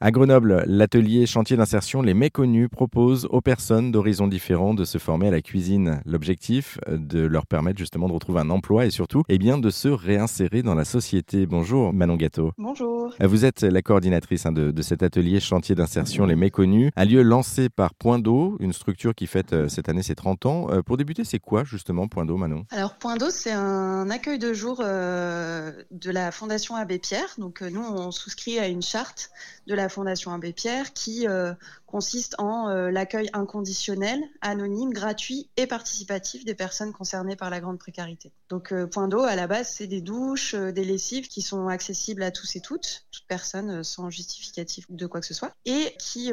À Grenoble, l'atelier chantier d'insertion Les Méconnus propose aux personnes d'horizons différents de se former à la cuisine. L'objectif, de leur permettre justement de retrouver un emploi et surtout, eh bien, de se réinsérer dans la société. Bonjour Manon Gâteau. Bonjour. Vous êtes la coordinatrice hein, de, cet atelier chantier d'insertion Les Méconnus, un lieu lancé par Point d'eau, une structure qui fête euh, cette année ses 30 ans. Euh, pour débuter, c'est quoi justement Point d'eau, Manon? Alors Point d'eau, c'est un accueil de jour euh, de la Fondation Abbé Pierre. Donc nous, on souscrit à une charte de la Fondation Abbé Pierre qui euh, consiste en euh, l'accueil inconditionnel, anonyme, gratuit et participatif des personnes concernées par la grande précarité. Donc euh, Point d'eau, à la base, c'est des douches, des lessives qui sont accessibles à tous et toutes, toute personne sans justificatif de quoi que ce soit, et qui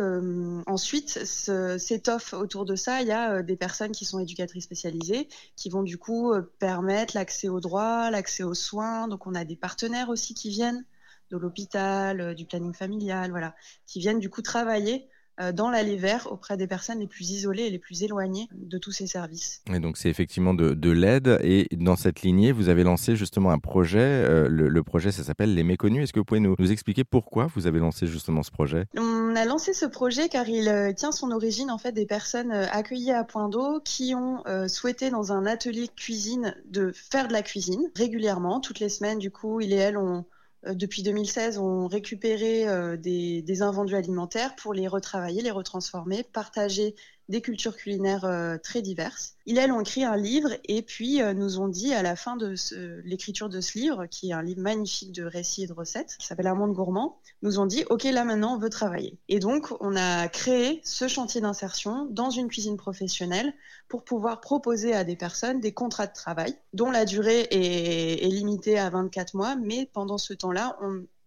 ensuite s'étoffe autour de ça. Il y a des personnes qui sont éducatrices spécialisées, qui vont du coup permettre l'accès aux droits, l'accès aux soins. Donc on a des partenaires aussi qui viennent de l'hôpital, euh, du planning familial, voilà, qui viennent du coup travailler euh, dans l'allée vert auprès des personnes les plus isolées et les plus éloignées de tous ces services. Et donc c'est effectivement de, l'aide. Et dans cette lignée, vous avez lancé justement un projet. Euh, le, projet, ça s'appelle Les Méconnus. Est-ce que vous pouvez nous, expliquer pourquoi vous avez lancé justement ce projet? On a lancé ce projet car il tient son origine en fait des personnes accueillies à Point d'eau qui ont souhaité dans un atelier cuisine de faire de la cuisine régulièrement, toutes les semaines. Du coup, il et elle ont depuis 2016, ont récupéré euh, des, des, invendus alimentaires pour les retravailler, les retransformer, partager des cultures culinaires euh, très diverses. Ils, elles, ont écrit un livre et puis euh, nous ont dit à la fin de l'écriture de ce livre, qui est un livre magnifique de récits et de recettes, qui s'appelle Un monde gourmand, nous ont dit, OK, là maintenant, on veut travailler. Et donc, on a créé ce chantier d'insertion dans une cuisine professionnelle pour pouvoir proposer à des personnes des contrats de travail dont la durée est, est limitée à 24 mois, mais pendant ce temps-là,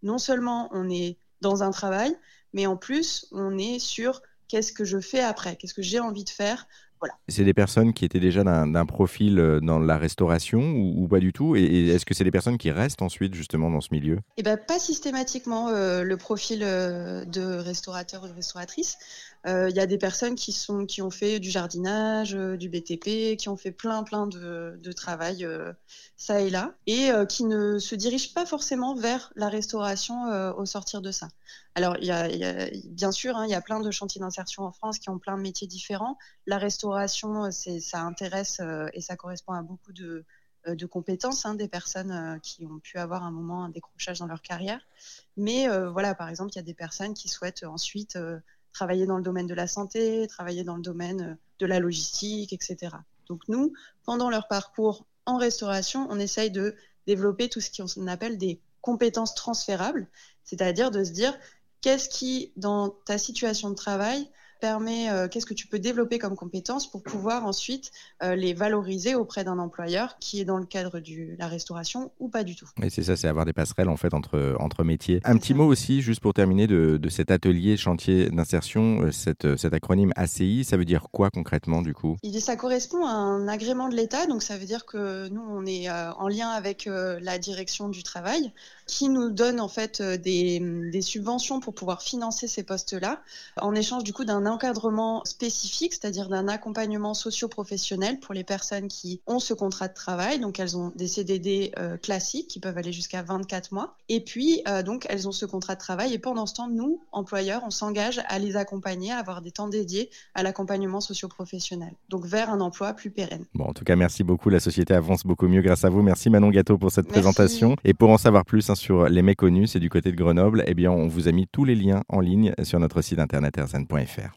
non seulement on est dans un travail, mais en plus, on est sur qu'est-ce que je fais après, qu'est-ce que j'ai envie de faire. Voilà. C'est des personnes qui étaient déjà d'un profil euh, dans la restauration ou, pas du tout? Et, est-ce que c'est des personnes qui restent ensuite justement dans ce milieu? Eh ben, pas systématiquement euh, le profil euh, de restaurateur ou de restauratrice. Il y a des personnes qui, sont, qui ont fait du jardinage, du BTP, qui ont fait plein plein de, de travail ça et là, et qui ne se dirigent pas forcément vers la restauration au sortir de ça. Alors, il y a, bien sûr, hein, il y a plein de chantiers d'insertion en France qui ont plein de métiers différents. La restauration, ça intéresse et ça correspond à beaucoup de, de compétences hein, des personnes qui ont pu avoir un moment un décrochage dans leur carrière. Mais voilà, par exemple, il y a des personnes qui souhaitent ensuite travailler dans le domaine de la santé, travailler dans le domaine de la logistique, etc. Donc nous, pendant leur parcours en restauration, on essaye de développer tout ce qu'on appelle des compétences transférables, c'est-à-dire de se dire qu'est-ce qui, dans ta situation de travail, permet, euh, qu'est-ce que tu peux développer comme compétences pour pouvoir ensuite euh, les valoriser auprès d'un employeur qui est dans le cadre de la restauration ou pas du tout. Et c'est ça, c'est avoir des passerelles en fait entre, entre métiers. Un petit mot aussi, juste pour terminer, de, de cet atelier chantier d'insertion, euh, cette, cet acronyme ACI, ça veut dire quoi concrètement du coup? Ça correspond à un agrément de l'État, donc ça veut dire que nous, on est en lien avec la direction du travail qui nous donne en fait des, des subventions pour pouvoir financer ces postes-là, en échange du coup d'un encadrement spécifique, c'est-à-dire d'un accompagnement socio-professionnel pour les personnes qui ont ce contrat de travail. Donc elles ont des CDD euh, classiques qui peuvent aller jusqu'à 24 mois. Et puis euh, donc elles ont ce contrat de travail et pendant ce temps, nous, employeurs, on s'engage à les accompagner, à avoir des temps dédiés à l'accompagnement socio-professionnel. Donc vers un emploi plus pérenne. Bon, en tout cas, merci beaucoup. La société avance beaucoup mieux grâce à vous. Merci Manon Gâteau pour cette présentation. Et pour en savoir plus hein, sur les méconnus, c'est du côté de Grenoble, eh bien on vous a mis tous les liens en ligne sur notre site internet erzan.fr.